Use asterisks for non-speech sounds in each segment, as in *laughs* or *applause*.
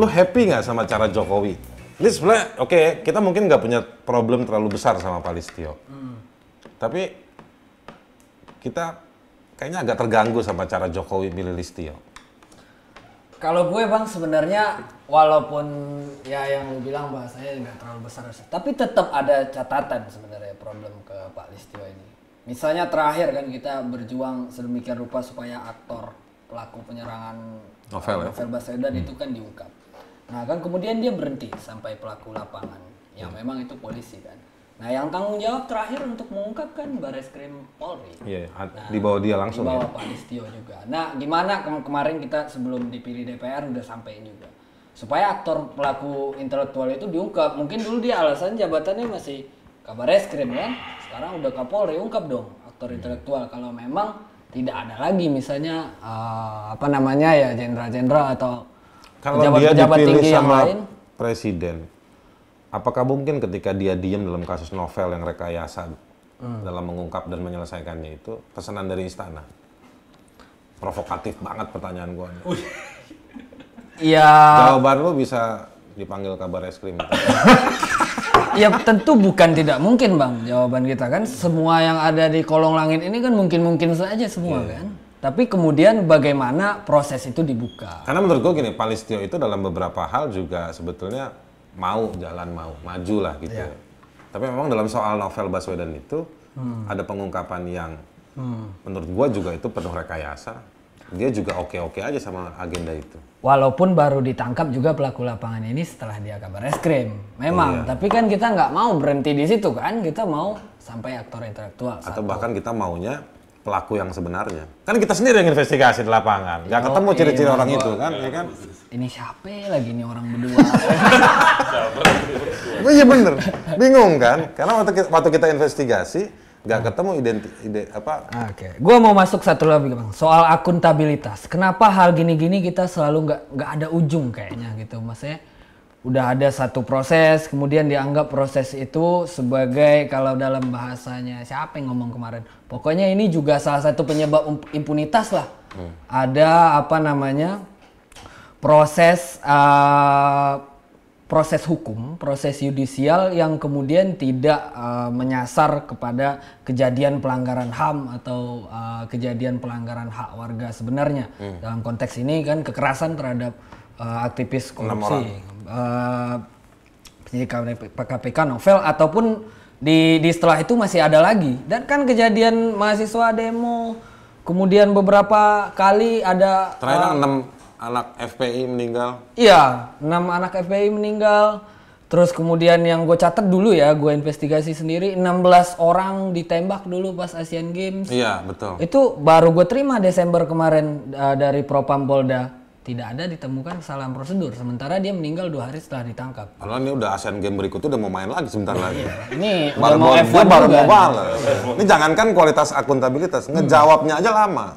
Lu happy nggak sama cara Jokowi? Ini sebenarnya oke kita mungkin nggak punya problem terlalu besar sama Pak Listio. Tapi kita kayaknya agak terganggu sama cara Jokowi milih Listio. Kalau gue bang sebenarnya walaupun ya yang lu bilang bahasanya nggak terlalu besar, tapi tetap ada catatan sebenarnya problem ke Pak Listio ini. Misalnya terakhir kan kita berjuang sedemikian rupa supaya aktor pelaku penyerangan Novel, ya? novel Baswedan itu kan diungkap. Nah kan kemudian dia berhenti sampai pelaku lapangan, yang memang itu polisi kan. Nah yang tanggung jawab terakhir untuk mengungkap kan Baris Krim Polri. Iya, di bawah dia langsung di ya. Pak Listio juga. Nah, gimana kem- kemarin kita sebelum dipilih DPR udah sampai juga. Supaya aktor pelaku intelektual itu diungkap. Mungkin dulu dia alasan jabatannya masih kabar reskrim kan. Sekarang udah Kapolri ungkap dong aktor intelektual kalau memang tidak ada lagi misalnya eh, apa namanya ya jenderal-jenderal atau Kalau dia pejabat-pejabat dipilih tinggi yang sama lain. presiden, apakah mungkin ketika dia diem dalam kasus novel yang rekayasa Hmm. dalam mengungkap dan menyelesaikannya itu pesanan dari istana? Provokatif banget pertanyaan gua. nih. Ya, Jawaban lu bisa dipanggil kabar eskrim. *laughs* ya tentu bukan tidak mungkin bang jawaban kita kan semua yang ada di kolong langit ini kan mungkin-mungkin saja semua Iya. kan. Tapi kemudian bagaimana proses itu dibuka? Karena menurut gua gini, Pak Listio itu dalam beberapa hal juga sebetulnya mau jalan mau maju lah gitu. Ya. Tapi memang dalam soal novel Baswedan itu Hmm. ada pengungkapan yang menurut gua juga itu penuh rekayasa. Dia juga oke-oke aja sama agenda itu. Walaupun baru ditangkap juga pelaku lapangan ini setelah dia kabar reskrim. Memang, Iya. tapi kan kita nggak mau berhenti di situ kan. Kita mau sampai aktor intelektual. Atau bahkan kita maunya pelaku yang sebenarnya. Kan kita sendiri yang investigasi di lapangan. Nggak ketemu ciri-ciri orang itu kan, ya kan? Ini siapa lagi nih orang berdua? Oh, *laughs* iya bener, bingung kan? Karena waktu kita, waktu kita investigasi nggak ketemu identi, ide apa Oke, gua mau masuk satu lagi bang. Soal akuntabilitas. Kenapa hal gini-gini kita selalu nggak nggak ada ujung kayaknya gitu, maksudnya udah ada satu proses, kemudian dianggap proses itu sebagai kalau dalam bahasanya siapa yang ngomong kemarin, pokoknya ini juga salah satu penyebab impunitas lah. Ada apa namanya proses uh, proses hukum, proses yudisial yang kemudian tidak uh, menyasar kepada kejadian pelanggaran HAM atau uh, kejadian pelanggaran hak warga sebenarnya. Dalam konteks ini kan kekerasan terhadap uh, aktivis korupsi, uh, penyidik KPK novel ataupun di di setelah itu masih ada lagi. Dan kan kejadian mahasiswa demo, kemudian beberapa kali ada terakhir kan enam anak FPI meninggal. Iya, enam anak FPI meninggal. Terus kemudian yang gue catat dulu ya, gue investigasi sendiri, 16 orang ditembak dulu pas Asian Games. Iya betul. Itu baru gue terima Desember kemarin uh, dari Propam Polda. Tidak ada ditemukan kesalahan prosedur. Sementara dia meninggal dua hari setelah ditangkap. Padahal ini udah Asian Game berikutnya udah mau main lagi sebentar lagi. Ini udah Baru mau mau, F1 dia baru mau. Ini jangankan kualitas akuntabilitas, ngejawabnya aja lama.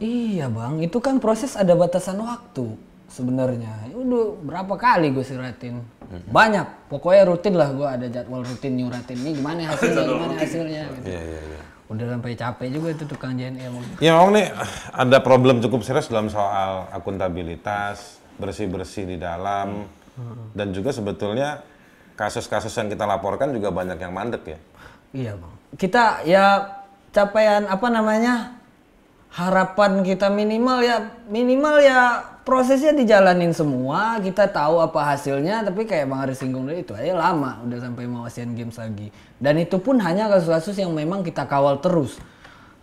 Iya bang, itu kan proses ada batasan waktu sebenarnya. Ya Udah berapa kali gue siratin? Banyak. Pokoknya rutin lah gue ada jadwal rutin nyuratin ini gimana hasilnya, gimana hasilnya. Gitu. Iya iya iya. Udah sampai capek juga itu tukang JNE emang. Ya memang nih ada problem cukup serius dalam soal akuntabilitas, bersih-bersih di dalam, dan juga sebetulnya kasus-kasus yang kita laporkan juga banyak yang mandek ya. Iya bang. Kita ya capaian apa namanya harapan kita minimal ya minimal ya prosesnya dijalanin semua kita tahu apa hasilnya tapi kayak bang Aris singgung tadi itu aja lama udah sampai mau Asian Games lagi. Dan itu pun hanya kasus-kasus yang memang kita kawal terus.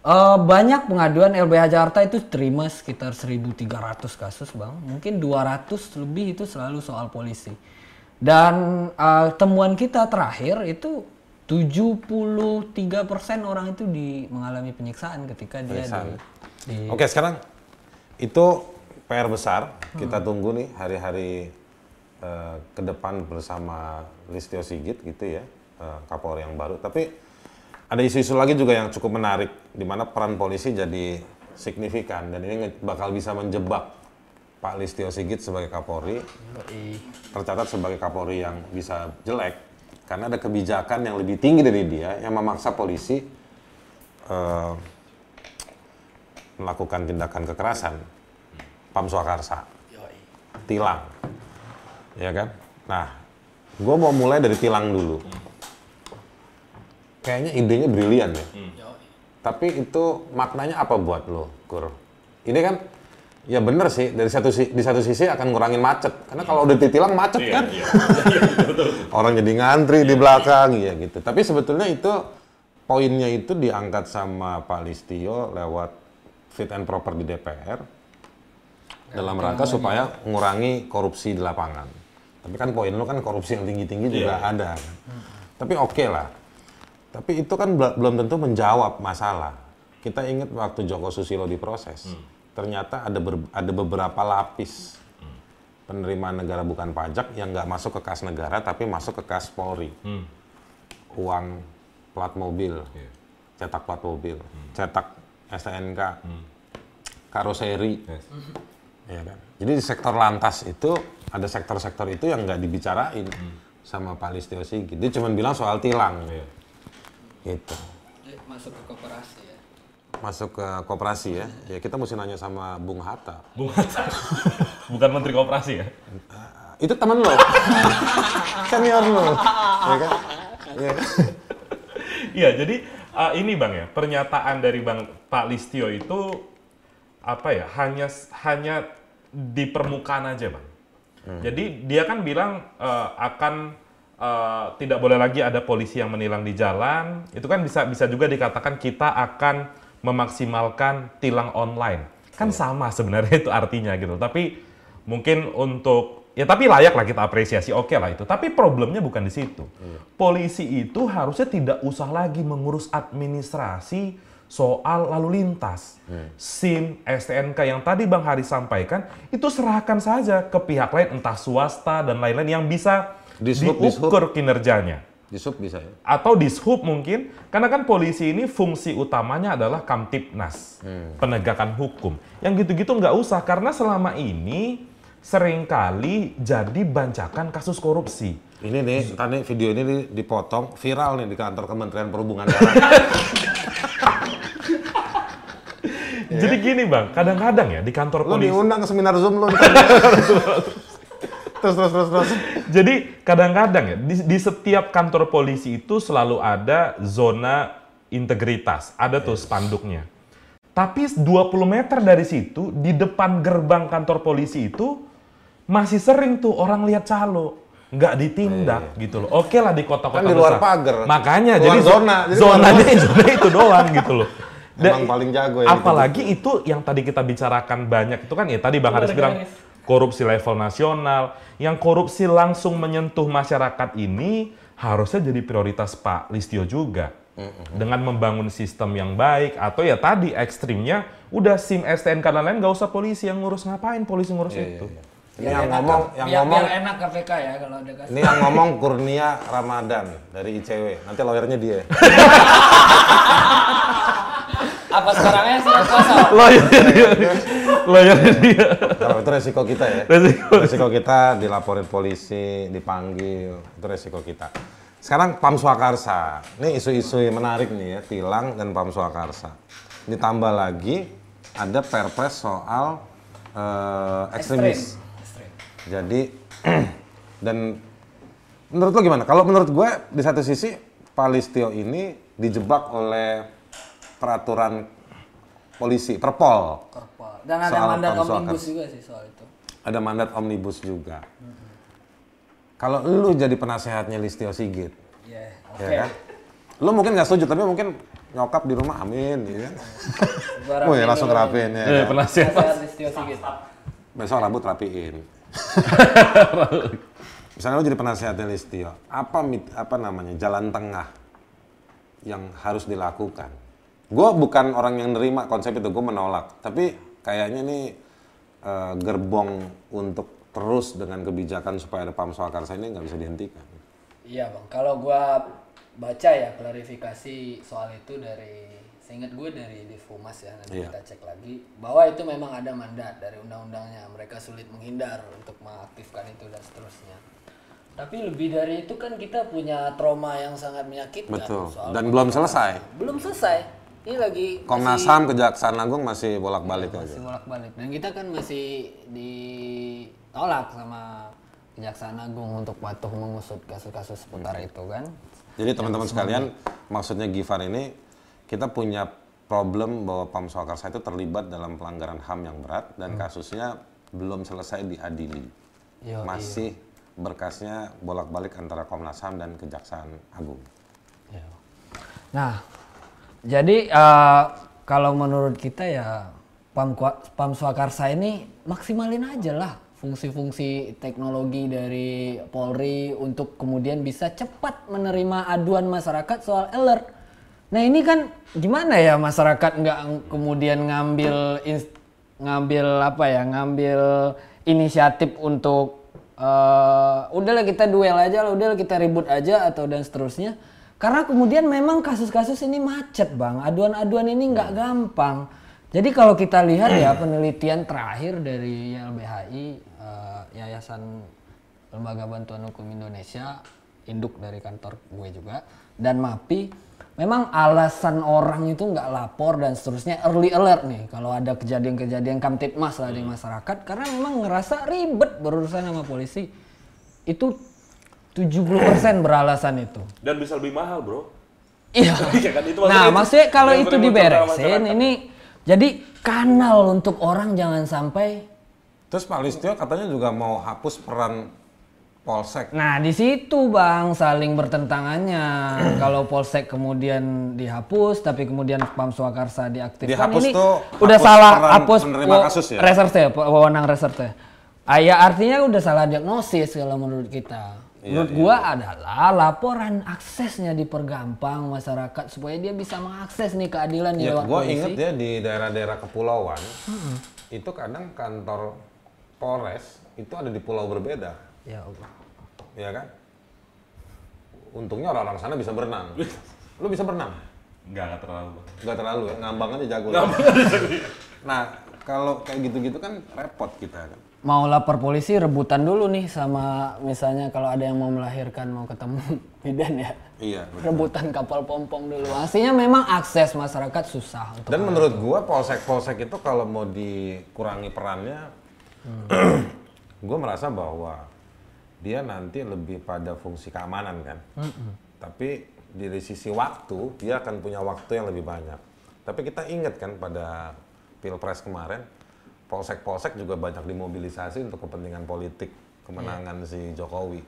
Eh, banyak pengaduan LBH Jakarta itu terima sekitar 1.300 kasus bang. Mungkin 200 lebih itu selalu soal polisi. Dan eh, temuan kita terakhir itu 73% orang itu di mengalami penyiksaan ketika dia di, di- Oke sekarang itu PR besar. Kita tunggu nih hari-hari eh, ke depan bersama Listio Sigit gitu ya eh, Kapolri yang baru. Tapi ada isu-isu lagi juga yang cukup menarik di mana peran polisi jadi signifikan. Dan ini bakal bisa menjebak Pak Listio Sigit sebagai Kapolri tercatat sebagai Kapolri yang bisa jelek karena ada kebijakan yang lebih tinggi dari dia yang memaksa polisi eh, melakukan tindakan kekerasan, Pam Swakarsa, tilang. ya kan? Nah, gue mau mulai dari tilang dulu. Kayaknya idenya brilian ya. Tapi itu maknanya apa buat lo, Kur? Ini kan, ya bener sih. Dari satu si- di satu sisi akan ngurangin macet. Karena kalau udah ditilang macet Iya, kan, iya. *laughs* Iya, betul. orang jadi ngantri di belakang, ya gitu. Tapi sebetulnya itu poinnya itu diangkat sama Pak Listio lewat fit and proper di DPR dalam rangka supaya mengurangi korupsi di lapangan. Tapi kan poin lu kan korupsi yang tinggi-tinggi juga Iya. ada. kan. Tapi oke lah. Tapi itu kan bel- belum tentu menjawab masalah. Kita ingat waktu Joko Susilo diproses, ternyata ada ber- ada beberapa lapis penerimaan negara bukan pajak yang nggak masuk ke kas negara tapi masuk ke kas Polri. Hmm. Uang plat mobil, Iya. cetak plat mobil, cetak STNK, karoseri, Yes. Ya kan. Jadi di sektor lantas itu ada sektor-sektor itu yang nggak dibicarain sama Pak Listio Sigit. Dia cuma bilang soal tilang, Iya. gitu. Masuk ke koperasi ya. Masuk ke koperasi ya, ya kita mesti nanya sama Bung Hatta. Bung Hatta. *laughs* Bukan Menteri Koperasi ya? Itu temen lo, *laughs* senior lo, ya kan? Ya. Iya, jadi uh, ini Bang ya, pernyataan dari Bang Pak Listio itu apa ya? Hanya hanya di permukaan aja, Bang. Jadi dia kan bilang uh, akan uh, tidak boleh lagi ada polisi yang menilang di jalan. Itu kan bisa bisa juga dikatakan kita akan memaksimalkan tilang online. Kan sama sebenarnya itu artinya gitu. Tapi mungkin untuk ya tapi layak lah kita apresiasi oke lah itu tapi problemnya bukan di situ polisi itu harusnya tidak usah lagi mengurus administrasi soal lalu lintas. SIM STNK yang tadi Bang Hari sampaikan itu serahkan saja ke pihak lain entah swasta dan lain-lain yang bisa Dishub, dishub. diukur kinerjanya. Di sub bisa ya? atau dishub mungkin karena kan polisi ini fungsi utamanya adalah kamtipnas penegakan hukum. Yang gitu-gitu nggak usah karena selama ini sering kali jadi bancakan kasus korupsi Ini nih, tadi video ini dipotong viral nih di kantor Kementerian Perhubungan Darat. *laughs* jadi gini bang kadang-kadang ya di kantor Lo polisi diundang ke seminar Zoom lo. *laughs* terus terus terus terus. jadi kadang-kadang ya di, di setiap kantor polisi itu selalu ada zona integritas ada tuh spanduknya tapi 20 meter dari situ di depan gerbang kantor polisi itu masih sering tuh orang lihat calo nggak ditindak gitu loh. Oke lah di kota-kota Kan di luar besar. pagar. makanya Luar jadi zo- zona. Jadi zonanya zona. *laughs* itu doang gitu loh. *laughs* Da- Emang paling jago ya. apalagi itu yang tadi kita bicarakan banyak itu kan ya tadi Bang Haris bilang korupsi level nasional. Yang korupsi langsung menyentuh masyarakat ini harusnya jadi prioritas Pak Listio juga. Dengan membangun sistem yang baik atau ya tadi ekstrimnya udah SIM STNK dan lain nggak usah polisi yang ngurus. Ngapain polisi ngurus itu Ini yang ngomong, yang biar, ngomong, biar enak KPK ya kalau ada kasus. ini yang ngomong Kurnia Ramadan dari ICW. Nanti lawyernya dia. *laughs* Apa sekarangnya surat kuasa? lawyernya dia lawyernya dia Kalau itu resiko kita ya. Resiko. Resiko kita dilaporin polisi, dipanggil, itu resiko kita. Sekarang Pam Swakarsa. Ini isu-isu yang menarik nih ya, tilang dan Pam Swakarsa. Ditambah lagi ada perpres soal eh, ekstremis. Ekstrim. Jadi *clears throat* dan menurut lo gimana? Kalau menurut gue di satu sisi Pak Listio ini dijebak oleh peraturan polisi, Perpol. Korpol. Dan ada Soal mandat omnibus juga sih soal itu. Ada mandat omnibus juga. Kalau lu jadi penasehatnya Listio Sigit, Iya, oke. ya kan? Lu mungkin nggak setuju, tapi mungkin nyokap di rumah, amin, ya kan? *laughs* Wih, langsung rapiin ya. Eh, kan? penasihat Nasihat Listio Sigit. Besok rambut rapiin. Misalnya lu jadi penasehatnya Listio, apa mit- apa namanya jalan tengah yang harus dilakukan? Gue bukan orang yang nerima konsep itu, gue menolak. Tapi kayaknya nih eh, gerbong untuk terus dengan kebijakan supaya ada Pam Swakarsa ini nggak bisa dihentikan. Iya bang, kalau gua baca ya klarifikasi soal itu dari seingat gue dari Difumas ya nanti Iya. kita cek lagi bahwa itu memang ada mandat dari undang-undangnya mereka sulit menghindar untuk mengaktifkan itu dan seterusnya. Tapi lebih dari itu kan kita punya trauma yang sangat menyakitkan Betul. soal Dan belum selesai. belum selesai. Ini lagi Komnas HAM, Kejaksaan Agung masih bolak-balik aja. masih bolak-balik dan kita kan masih ditolak sama Kejaksaan Agung untuk patuh mengusut kasus-kasus seputar itu kan. Jadi teman-teman sekalian, maksudnya Gifar ini kita punya problem bahwa Pam Swakarsa itu terlibat dalam pelanggaran HAM yang berat dan kasusnya belum selesai diadili. Yo, Masih berkasnya bolak-balik antara Komnas HAM dan Kejaksaan Agung. Iya. Nah, jadi eh, kalau menurut kita ya Pam, Pam Swakarsa ini maksimalin aja lah fungsi-fungsi teknologi dari Polri untuk kemudian bisa cepat menerima aduan masyarakat soal alert. Nah ini kan gimana ya masyarakat nggak ng- kemudian ngambil ngambil apa ya ngambil inisiatif untuk eh udahlah kita duel aja lah, udahlah kita ribut aja atau dan seterusnya. Karena kemudian memang kasus-kasus ini macet bang, aduan-aduan ini nggak gampang. Jadi kalau kita lihat ya penelitian terakhir dari YLBHI, eh, Yayasan Lembaga Bantuan Hukum Indonesia, induk dari kantor gue juga, dan MAPI, memang alasan orang itu nggak lapor dan seterusnya early alert nih kalau ada kejadian-kejadian kamtipmas lah di masyarakat karena memang ngerasa ribet berurusan sama polisi itu 70% beralasan itu. Dan bisa lebih mahal, Bro. Iya. *laughs* Iya kan, itu nah, maksudnya itu maksudnya kalau itu diberesin, ini jadi kanal untuk orang jangan sampai. Terus Pak Listio katanya juga mau hapus peran Polsek. Nah, di situ bang saling bertentangannya. *clears throat* kalau polsek kemudian dihapus, tapi kemudian Pam Swakarsa diaktifkan Dihapus ini tuh udah hapus salah hapus penerima wo- kasus ya? Reserse, wewenang reserse. Ah, ya artinya udah salah diagnosis kalau menurut kita. Iya, menurut gua adalah laporan aksesnya dipergampang masyarakat supaya dia bisa mengakses nih keadilan Ya, lewat gue polisi. inget ya di daerah-daerah kepulauan, itu kadang kantor Polres itu ada di pulau berbeda, Ya Allah. ya kan? Untungnya orang-orang sana bisa berenang. *laughs* Lu bisa berenang? Enggak, enggak terlalu. Bang. Nggak terlalu ya, ngambang aja jago. *laughs* Nah, kalau kayak gitu-gitu kan repot kita kan. Mau lapor polisi rebutan dulu nih sama misalnya kalau ada yang mau melahirkan mau ketemu *laughs* bidan ya. Iya. betul. Rebutan kapal pompong dulu. Aslinya memang akses masyarakat susah untuk Dan menurut gua polsek-polsek itu kalau mau dikurangi perannya, gua merasa bahwa dia nanti lebih pada fungsi keamanan kan. Tapi dari sisi waktu dia akan punya waktu yang lebih banyak. Tapi kita ingat kan pada pilpres kemarin, polsek-polsek juga banyak dimobilisasi untuk kepentingan politik kemenangan si Jokowi.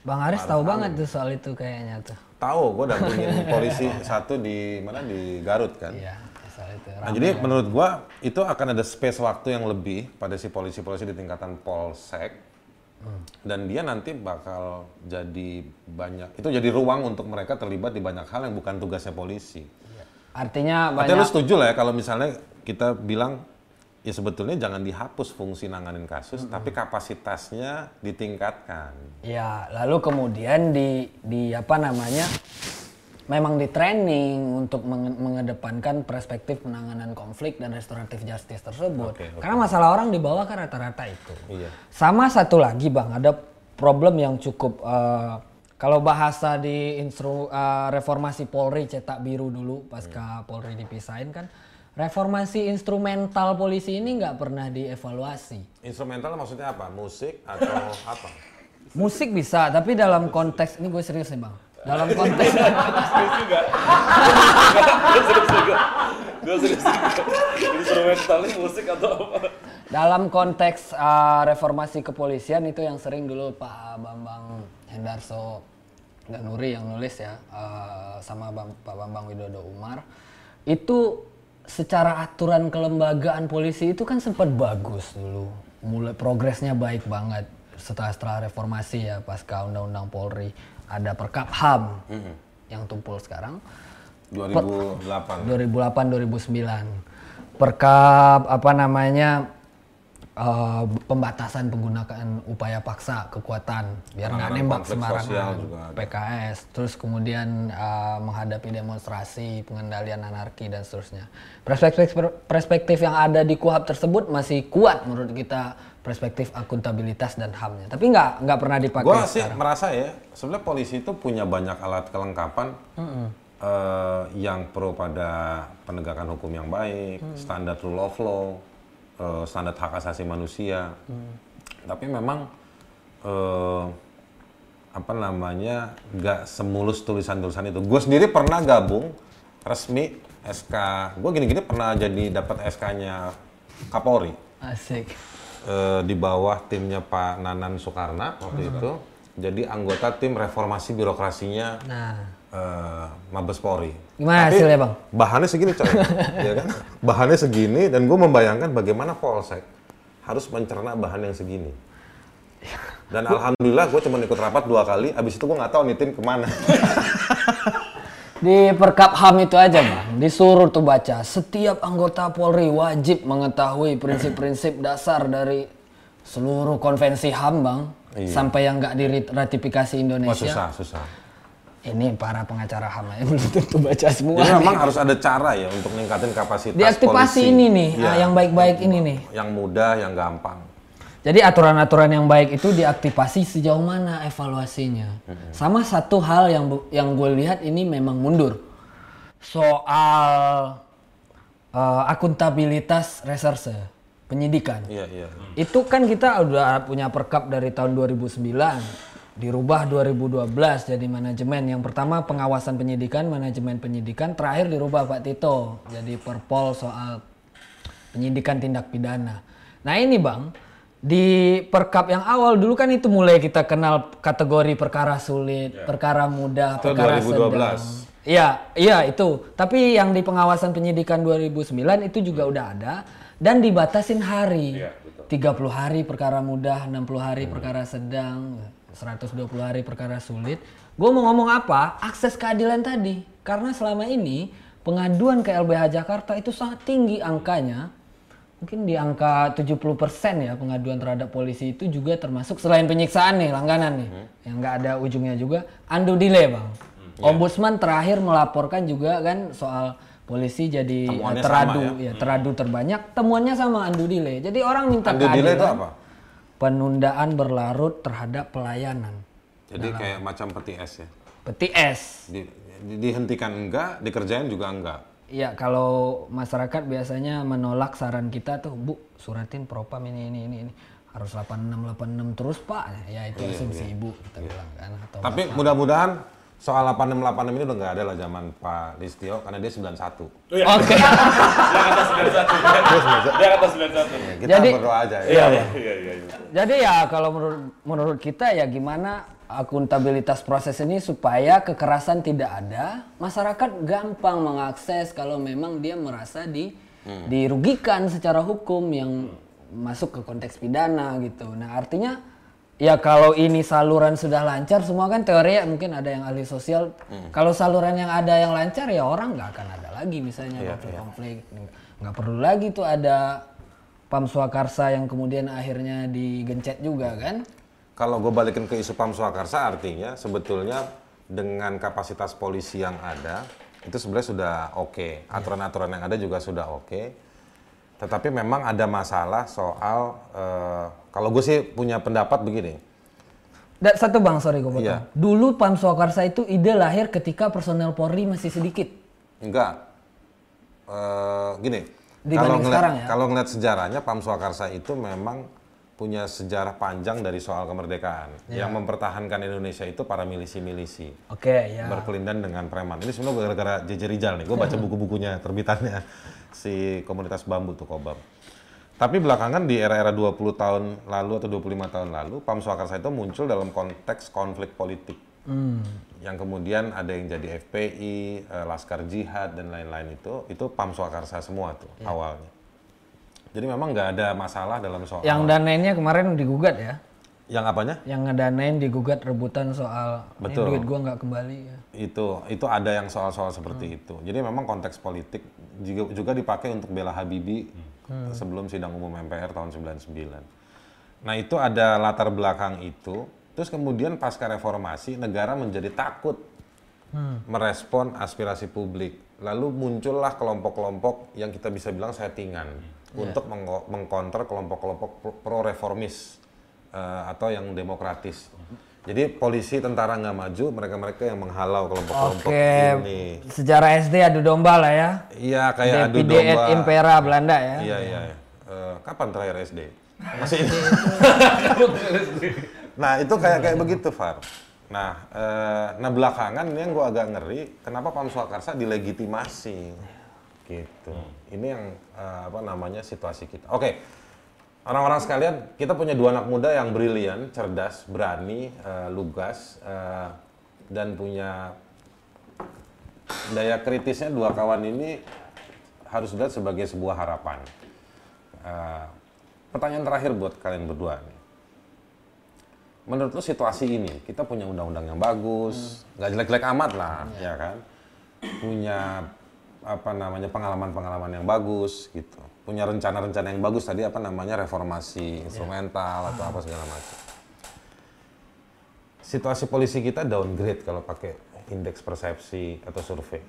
Bang Aris tahu banget tuh soal itu kayaknya tuh. Tahu, gua dampingin *laughs* polisi satu di mana di Garut kan. Iya, itu. Nah, jadi menurut gua itu akan ada space waktu yang lebih pada si polisi-polisi di tingkatan polsek dan dia nanti bakal jadi banyak itu jadi ruang untuk mereka terlibat di banyak hal yang bukan tugasnya polisi. Artinya Artinya lu banyak setuju lah ya kalau misalnya kita bilang ya sebetulnya jangan dihapus fungsi nanganin kasus tapi kapasitasnya ditingkatkan. Ya, lalu kemudian di di apa namanya? Memang di training untuk menge- mengedepankan perspektif penanganan konflik dan restoratif justice tersebut. Oke, oke. Karena masalah orang di bawah kan rata-rata itu. Iya. Sama satu lagi bang, ada problem yang cukup eh, kalau bahasa di instru eh, reformasi Polri cetak biru dulu pasca Polri dipisahin kan, reformasi instrumental polisi ini nggak pernah dievaluasi. Instrumental maksudnya apa? Musik atau apa? Musik bisa, tapi dalam konteks ini gue serius nih bang. Dalam konteks Serius juga. Gue serius juga. Gue serius juga. Instrumentalnya musik atau apa? dalam konteks uh, reformasi kepolisian itu yang sering dulu Pak Bambang Hendarso dan Nuri yang nulis ya uh, sama Bam- Pak Bambang Widodo Umar itu secara aturan kelembagaan polisi itu kan sempat bagus dulu mulai progresnya baik banget setelah setelah reformasi ya pasca undang-undang Polri ada Perkap HAM yang tumpul sekarang. 2008. 2008 2009 perkap apa namanya eh, pembatasan penggunaan upaya paksa kekuatan. Biar nggak nembak sembarangan. PKS terus kemudian eh, menghadapi demonstrasi pengendalian anarki dan seterusnya. Perspektif perspektif yang ada di kuhab tersebut masih kuat menurut kita perspektif akuntabilitas dan hamnya tapi nggak nggak pernah dipakai Gua sih sekarang merasa ya, sebenarnya polisi itu punya banyak alat kelengkapan eh, yang pro pada penegakan hukum yang baik, standar rule of law, eh, standar hak asasi manusia. Tapi memang eh, apa namanya nggak semulus tulisan-tulisan itu. Gue sendiri pernah gabung resmi SK. Gue gini-gini pernah jadi dapat SK-nya Kapolri Asik. Eh, di bawah timnya Pak Nanan Soekarno waktu itu. Jadi anggota tim reformasi birokrasinya Nah, eh, Mabes Polri. gimana Tapi hasilnya bang? Bahannya segini coy, *laughs* ya kan? Bahannya segini dan gue membayangkan bagaimana Polsek harus mencerna bahan yang segini. Dan alhamdulillah gue cuma ikut rapat dua kali, abis itu gue nggak tahu nih tim ke mana. *laughs* Di Perkap HAM itu aja bang, disuruh tuh baca. Setiap anggota Polri wajib mengetahui prinsip-prinsip dasar dari seluruh konvensi HAM bang. Iya. Sampai yang nggak diratifikasi Indonesia. susah, susah. Ini para pengacara HAM ya, belum *laughs* tentu baca semua. Jadi memang harus ada cara ya untuk meningkatin kapasitas Diaktifasi polisi. ini nih, ah, yang baik-baik ini nih. Yang mudah, yang gampang. Jadi aturan-aturan yang baik itu diaktifasi sejauh mana evaluasinya. Sama satu hal yang yang gue lihat ini memang mundur. Soal eh, akuntabilitas reserse penyidikan. Iya, iya. Itu kan kita udah punya perkap dari tahun 2009, dirubah 2012 jadi manajemen. Yang pertama pengawasan penyidikan, manajemen penyidikan, terakhir dirubah Pak Tito jadi perpol soal penyidikan tindak pidana. Nah ini bang, di perkap yang awal dulu kan itu mulai kita kenal kategori perkara sulit, perkara mudah, Itu perkara 2012. sedang. Iya, iya itu. Tapi yang di pengawasan penyidikan 2009 itu juga udah ada dan dibatasin hari. 30 hari perkara mudah, 60 hari perkara sedang, 120 hari perkara sulit. Gue mau ngomong apa? Akses keadilan tadi. Karena selama ini pengaduan ke LBH Jakarta itu sangat tinggi angkanya. Mungkin di angka 70% ya pengaduan terhadap polisi itu juga termasuk selain penyiksaan nih langganan nih. Yang nggak ada ujungnya juga. Undo delay bang. Ombudsman terakhir melaporkan juga kan soal polisi jadi Temuannya eh, teradu sama ya. teradu terbanyak temuannya sama undo delay. Jadi orang minta Undo delay itu apa? Penundaan berlarut terhadap pelayanan. Jadi kayak macam peti es ya. Peti es. Di- di- dihentikan enggak, dikerjain juga enggak. Iya, kalau masyarakat biasanya menolak saran kita tuh, Bu, suratin propam ini ini ini ini harus 86 86 terus, Pak. Ya itu asumsi Ibu kita bilang kan atau Tapi mudah-mudahan soal 8686 ini udah nggak ada lah zaman Pak Listio karena dia 91. Oke. Dia kata 91. Ya, kita Jadi- berdoa aja ya. Iya, iya, iya, iya. Jadi ya kalau menurut menurut kita ya gimana akuntabilitas proses ini supaya kekerasan tidak ada, masyarakat gampang mengakses kalau memang dia merasa di dirugikan secara hukum yang masuk ke konteks pidana gitu. Nah, artinya ya kalau ini saluran sudah lancar semua kan teori ya mungkin ada yang ahli sosial. Kalau saluran yang ada yang lancar ya orang nggak akan ada lagi misalnya konflik-konflik. nggak perlu lagi tuh ada Pam Swakarsa yang kemudian akhirnya digencet juga kan? Kalau gue balikin ke isu Pam Swakarsa artinya sebetulnya dengan kapasitas polisi yang ada itu sebenarnya sudah oke. Aturan-aturan yang ada juga sudah oke. Tetapi memang ada masalah soal eh, kalau gue sih punya pendapat begini. Dan satu bang, sorry gue potong. Iya. Dulu Pam Swakarsa itu ide lahir ketika personel Polri masih sedikit. Enggak. Eh, gini. Kalau ngeliat, ya? kalau ngeliat sejarahnya Pam Swakarsa itu memang punya sejarah panjang dari soal kemerdekaan. Iya. Yang mempertahankan Indonesia itu para milisi-milisi. Oke ya. berkelindan dengan preman. Ini sebenarnya gara-gara JJ Rizal nih. Gue baca *laughs* buku-bukunya terbitannya si komunitas bambu tuh Kobam. Tapi belakangan di era-era 20 tahun lalu atau 25 tahun lalu, Pam Swakarsa itu muncul dalam konteks konflik politik. Yang kemudian ada yang jadi FPI, eh, Laskar Jihad dan lain-lain itu, itu Pam Swakarsa semua tuh awalnya. Jadi memang nggak ada masalah dalam soal Yang danainnya kemarin digugat ya. yang apanya? Yang ngedanain digugat rebutan soal "Ini Betul. duit gua nggak kembali. Ya. itu itu ada yang soal-soal seperti itu. Jadi memang konteks politik juga juga dipakai untuk bela Habibie sebelum sidang umum MPR tahun 99 nah itu ada latar belakang itu. Terus kemudian pasca reformasi negara menjadi takut merespon aspirasi publik. Lalu muncullah kelompok-kelompok yang kita bisa bilang settingan untuk mengko- mengkonter kelompok-kelompok pro reformis eh, atau yang demokratis. Jadi polisi tentara nggak maju mereka-mereka yang menghalau kelompok-kelompok Oke, ini. Sejarah SD adu domba lah ya. iya kayak adu Deputy et domba. Impera Belanda ya. iya iya Eh, kapan terakhir SD masih *laughs* Nah itu kayak kayak begitu Far. Nah, eh, nah belakangan ini yang gue agak ngeri, kenapa Pam Swakarsa dilegitimasi, gitu. Ini yang eh, apa namanya situasi kita. Oke, orang-orang sekalian, kita punya dua anak muda yang brilian, cerdas, berani, eh, lugas, eh, dan punya daya kritisnya dua kawan ini harus dilihat sebagai sebuah harapan. Eh, pertanyaan terakhir buat kalian berdua nih menurut lo situasi ini kita punya undang-undang yang bagus nggak jelek-jelek amat lah ya kan punya apa namanya pengalaman-pengalaman yang bagus gitu. Punya rencana-rencana yang bagus tadi apa namanya reformasi instrumental atau apa segala macam. Situasi polisi kita downgrade kalau pakai indeks persepsi atau survei.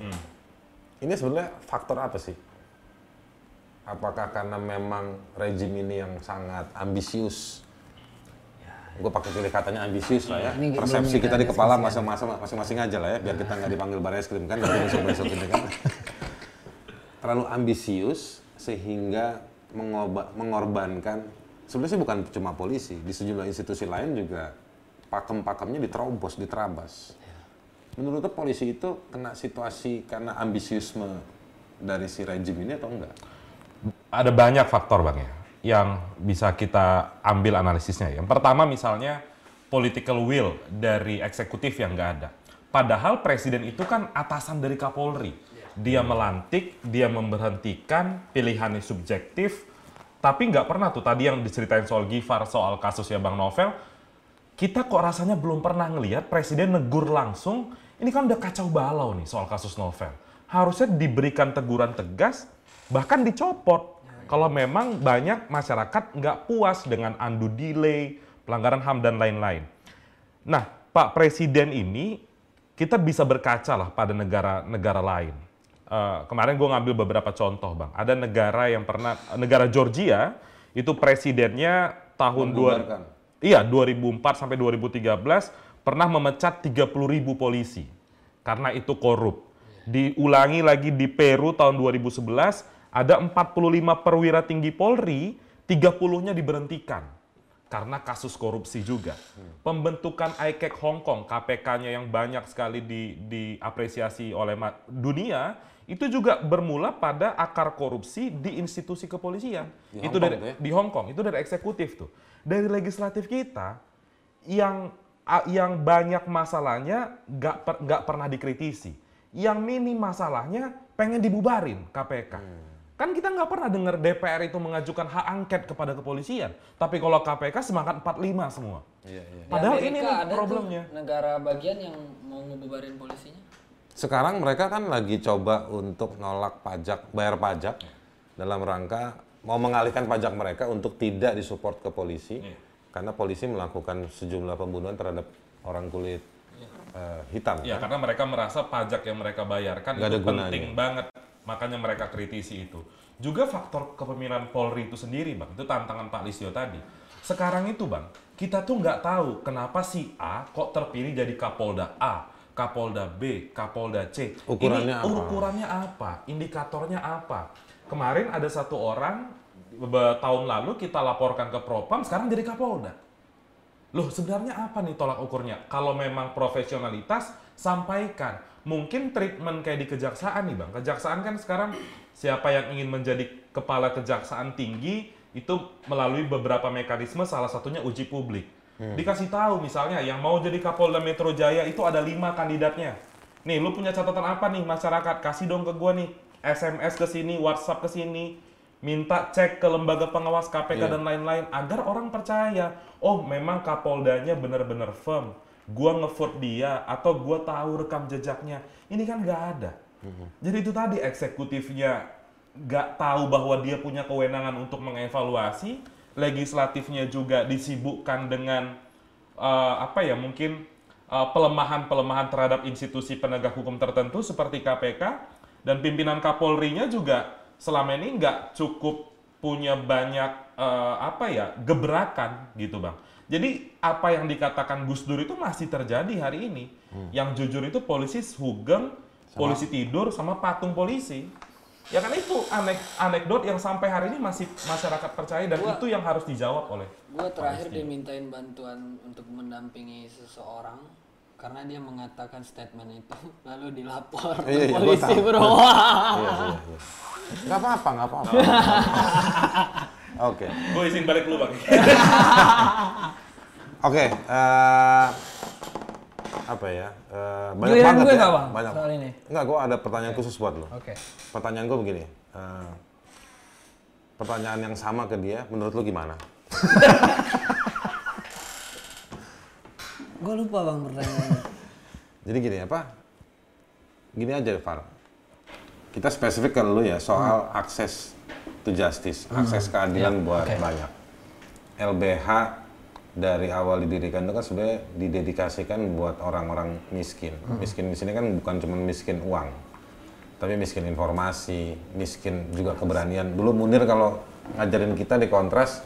Ini sebenarnya faktor apa sih? Apakah karena memang rejim ini yang sangat ambisius? Gue pakai pilih katanya ambisius lah ya. Ini belum Persepsi kita di kepala masing-masing masing-masing aja lah ya, biar kita nggak dipanggil baris krim kan, nggak besok-besok gitu kan. *laughs* Terlalu ambisius sehingga mengoba- mengorbankan. Sebenarnya sih bukan cuma polisi, di sejumlah institusi lain juga pakem-pakemnya diterobos, diterabas. Menurut lo polisi itu kena situasi karena ambisiusme dari si rejim ini atau enggak? ada banyak faktor bang ya yang bisa kita ambil analisisnya. Yang pertama misalnya political will dari eksekutif yang nggak ada. Padahal presiden itu kan atasan dari Kapolri. Dia melantik, dia memberhentikan, pilihannya subjektif. Tapi nggak pernah tuh tadi yang diceritain soal Gifar, soal kasusnya Bang Novel. Kita kok rasanya belum pernah ngelihat presiden negur langsung. Ini kan udah kacau balau nih soal kasus Novel. Harusnya diberikan teguran tegas, bahkan dicopot. Kalau memang banyak masyarakat nggak puas dengan undo delay, pelanggaran HAM dan lain-lain. Nah, Pak Presiden ini kita bisa berkaca lah pada negara-negara lain. Eh, kemarin gue ngambil beberapa contoh, bang. Ada negara yang pernah, negara Georgia itu presidennya tahun dua, iya 2004 sampai 2013 pernah memecat 30 ribu polisi karena itu korup. Diulangi lagi di Peru tahun 2011 ada 45 perwira tinggi Polri, 30-nya diberhentikan karena kasus korupsi juga. Pembentukan ICAC Hong Kong, KPK-nya yang banyak sekali di, diapresiasi oleh dunia, itu juga bermula pada akar korupsi di institusi kepolisian. Di itu Hong dari Kong ya? di Hong Kong, itu dari eksekutif tuh. Dari legislatif kita yang a- yang banyak masalahnya nggak per- nggak pernah dikritisi. Yang minim masalahnya pengen dibubarin KPK. Kan kita nggak pernah dengar DPR itu mengajukan hak angket kepada kepolisian. Tapi kalau KPK semangat 45 semua. Iya, iya. Padahal ini nih ada tuh problemnya. negara bagian yang mau ngebubarin polisinya. Sekarang mereka kan lagi coba untuk nolak pajak, bayar pajak dalam rangka mau mengalihkan pajak mereka untuk tidak disupport ke polisi Iya. karena polisi melakukan sejumlah pembunuhan terhadap orang kulit eh, hitam. Ya kan? karena mereka merasa pajak yang mereka bayarkan Nggak itu ada gunanya. penting banget. Makanya mereka kritisi itu. Juga faktor kepemimpinan Polri itu sendiri, Bang. Itu tantangan Pak Listio tadi. Sekarang itu, Bang, kita tuh nggak tahu kenapa si A kok terpilih jadi Kapolda A, Kapolda B, Kapolda C. Ukurannya Ini apa? ukurannya apa? Indikatornya apa? Kemarin ada satu orang tahun lalu kita laporkan ke Propam, sekarang jadi Kapolda. Loh, sebenarnya apa nih tolak ukurnya? Kalau memang profesionalitas, sampaikan. Mungkin treatment kayak di kejaksaan nih, Bang. Kejaksaan kan sekarang siapa yang ingin menjadi kepala kejaksaan tinggi itu melalui beberapa mekanisme, salah satunya uji publik. Dikasih tahu misalnya yang mau jadi Kapolda Metro Jaya itu ada lima kandidatnya. Nih, lu punya catatan apa nih masyarakat? Kasih dong ke gua nih. SMS ke sini, WhatsApp ke sini. Minta cek ke lembaga pengawas KPK Iya. dan lain-lain agar orang percaya. Oh, memang Kapoldanya benar-benar firm. Gua ngevote dia atau gua tahu rekam jejaknya. Ini kan nggak ada. Jadi itu tadi eksekutifnya nggak tahu bahwa dia punya kewenangan untuk mengevaluasi, legislatifnya juga disibukkan dengan eh, apa ya mungkin eh, pelemahan-pelemahan terhadap institusi penegak hukum tertentu seperti KPK dan pimpinan Kapolri-nya juga selama ini nggak cukup punya banyak eh, apa ya gebrakan gitu bang. Jadi apa yang dikatakan Gus Dur itu masih terjadi hari ini. Yang jujur itu polisi hugeng, polisi tidur sama patung polisi. Ya kan itu anek anekdot yang sampai hari ini masih masyarakat percaya dan Gua- itu yang harus dijawab oleh Gue terakhir dimintain bantuan untuk mendampingi seseorang karena dia mengatakan statement itu *laughs* lalu dilapor ke Iya, iya, polisi tahu. bro. Iya, iya, *laughs* iya. Nggak apa-apa, nggak apa-apa. Oke. Gue izin balik dulu bang. *laughs* Oke, eh, apa ya? eh, banyak Giliran banget gue ya. nggak, Bang, banyak. soal ini? Enggak, gue ada pertanyaan khusus buat lo. Oke. Pertanyaan gue begini. eh, pertanyaan yang sama ke dia, menurut lo gimana? *laughs* Gue lupa bang pertanyaannya. *laughs* Jadi gini apa? Gini aja, Far. Kita spesifik ke lu ya soal akses to justice, akses keadilan Ya, buat oke. banyak. LBH dari awal didirikan itu kan sebenarnya didedikasikan buat orang-orang miskin. Miskin di sini kan bukan cuma miskin uang, tapi miskin informasi, miskin juga keberanian. Dulu Munir kalau ngajarin kita di kontras,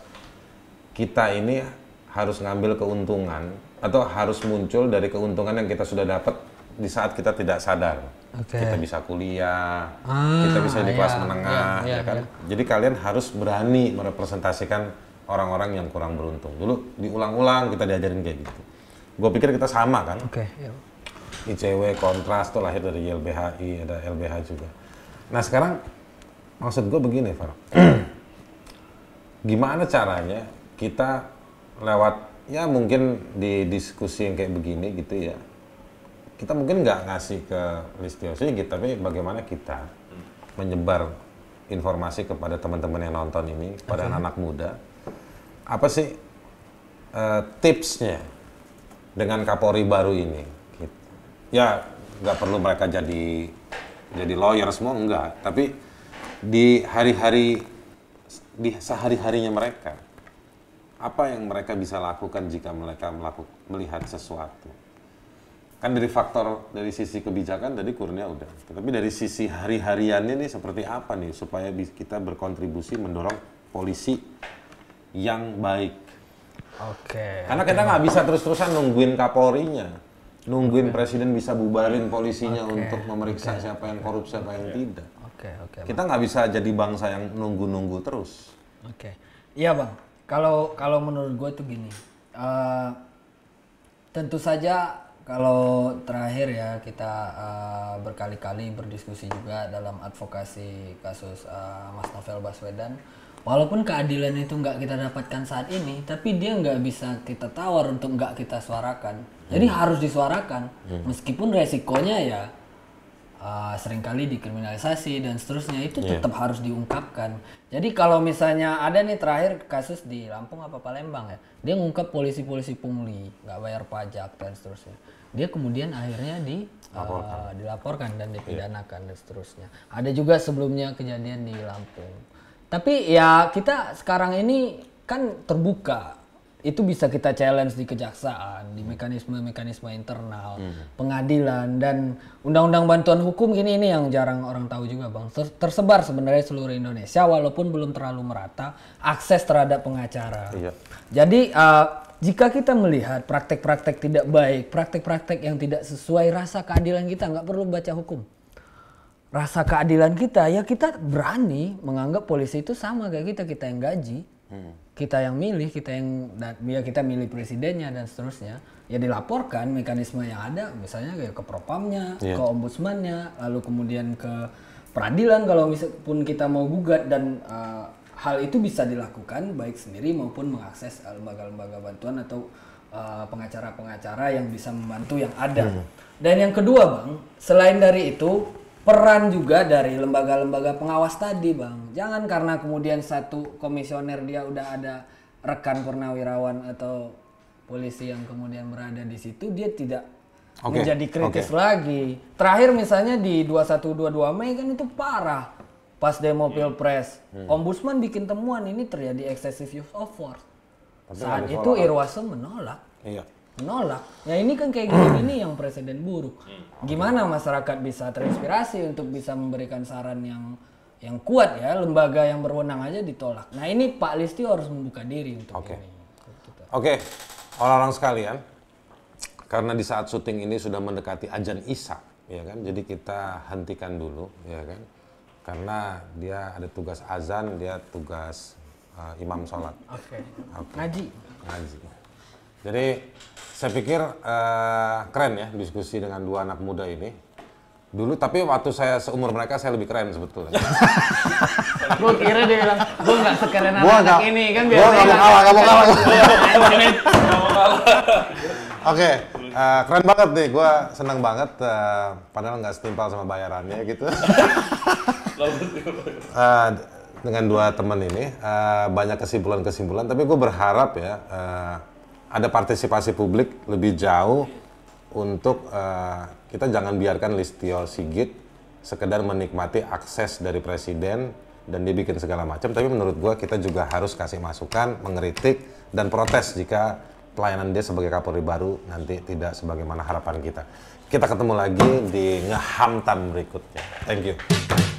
kita ini harus ngambil keuntungan atau harus muncul dari keuntungan yang kita sudah dapat di saat kita tidak sadar. Oke. Kita bisa kuliah, Ah, kita bisa di kelas iya, menengah, iya, iya, ya kan? iya. Jadi kalian harus berani merepresentasikan orang-orang yang kurang beruntung. Dulu diulang-ulang kita diajarin kayak gitu. Gue pikir kita sama kan? Oke. ya. ICW kontras tuh lahir dari YLBHI, ada LBH juga. Nah sekarang maksud gue begini, Far. *clears throat* Gimana caranya kita lewat ya mungkin di diskusi yang kayak begini gitu ya. Kita mungkin nggak ngasih ke Listio Sigit, tapi bagaimana kita menyebar informasi kepada teman-teman yang nonton ini, kepada anak-anak muda. Apa sih eh, tipsnya dengan Kapolri baru ini? Ya nggak perlu mereka jadi jadi lawyer semua enggak, tapi di hari-hari di sehari-harinya mereka apa yang mereka bisa lakukan jika mereka melakukan melihat sesuatu? Kan dari faktor dari sisi kebijakan tadi kurnia udah, tapi dari sisi hari-hariannya nih seperti apa nih supaya kita berkontribusi mendorong polisi yang baik. Oke. Karena kita nggak bisa terus-terusan nungguin Kapolrinya, nungguin presiden bisa bubarin polisinya untuk memeriksa siapa yang korupsi siapa yang tidak. Oke oke. Kita nggak bisa jadi bangsa yang nunggu-nunggu terus. Oke, iya bang. Kalau kalau menurut gue tuh gini, eh, tentu saja kalau terakhir ya kita eh, berkali-kali berdiskusi juga dalam advokasi kasus eh, Mas Novel Baswedan. Walaupun keadilan itu nggak kita dapatkan saat ini, tapi dia nggak bisa kita tawar untuk nggak kita suarakan. Jadi harus disuarakan, meskipun resikonya ya uh, sering kali dikriminalisasi dan seterusnya itu tetap harus diungkapkan. Jadi kalau misalnya ada nih terakhir kasus di Lampung apa Palembang ya, dia ngungkap polisi-polisi pungli nggak bayar pajak dan seterusnya. Dia kemudian akhirnya di uh, dilaporkan dan dipidanakan dan seterusnya. Ada juga sebelumnya kejadian di Lampung. Tapi ya kita sekarang ini kan terbuka itu bisa kita challenge di kejaksaan, di mekanisme-mekanisme internal, pengadilan dan undang-undang bantuan hukum gini ini yang jarang orang tahu juga bang. Ter- tersebar sebenarnya seluruh Indonesia walaupun belum terlalu merata akses terhadap pengacara. Iya. Jadi uh, jika kita melihat praktek-praktek tidak baik, praktek-praktek yang tidak sesuai rasa keadilan kita nggak perlu baca hukum. Rasa keadilan kita ya kita berani menganggap polisi itu sama kayak kita kita yang gaji kita yang milih, kita yang dan ya kita milih presidennya dan seterusnya, ya dilaporkan mekanisme yang ada, misalnya kayak ke propamnya, Iya. ke ombudsmannya, lalu kemudian ke peradilan kalau pun kita mau gugat dan uh, hal itu bisa dilakukan baik sendiri maupun mengakses uh, lembaga-lembaga bantuan atau uh, pengacara-pengacara yang bisa membantu yang ada. Dan yang kedua bang, selain dari itu peran juga dari lembaga-lembaga pengawas tadi bang. Jangan karena kemudian satu komisioner dia udah ada rekan purnawirawan atau polisi yang kemudian berada di situ dia tidak Oke, menjadi kritis lagi. Terakhir misalnya di 2122 Mei kan itu parah. Pas demo pilpres ombudsman bikin temuan ini terjadi excessive use of force. Saat itu Irwasem menolak. Iya. Menolak. Ya ini kan kayak gini-gini yang presiden buruk. Gimana masyarakat bisa terinspirasi untuk bisa memberikan saran yang yang kuat ya, lembaga yang berwenang aja ditolak. Nah ini Pak Listio harus membuka diri untuk Oke. ini. Oke, orang-orang sekalian, karena di saat syuting ini sudah mendekati ajan Isya, ya kan? Jadi kita hentikan dulu, ya kan? karena dia ada tugas azan, dia tugas uh, imam sholat Oke. Ngaji. ngaji. Jadi saya pikir uh, keren ya diskusi dengan dua anak muda ini. Dulu tapi waktu saya seumur mereka saya lebih keren sebetulnya. *laughs* Gue kira dia bilang, gue nggak sekeren Gua anak ini kan gua biasanya. nggak mau kalah, nggak mau kalah. Oke, uh, keren banget nih. Gua senang banget. uh, padahal nggak setimpal sama bayarannya gitu. Uh, *laughs* dengan dua teman ini uh, banyak kesimpulan-kesimpulan. Tapi gue berharap ya uh, ada partisipasi publik lebih jauh untuk uh, kita jangan biarkan Listio Sigit sekedar menikmati akses dari presiden dan dia bikin segala macam. Tapi menurut gue kita juga harus kasih masukan, mengeritik dan protes jika pelayanan dia sebagai Kapolri baru nanti tidak sebagaimana harapan kita. Kita ketemu lagi di ngehamtam berikutnya. Thank you.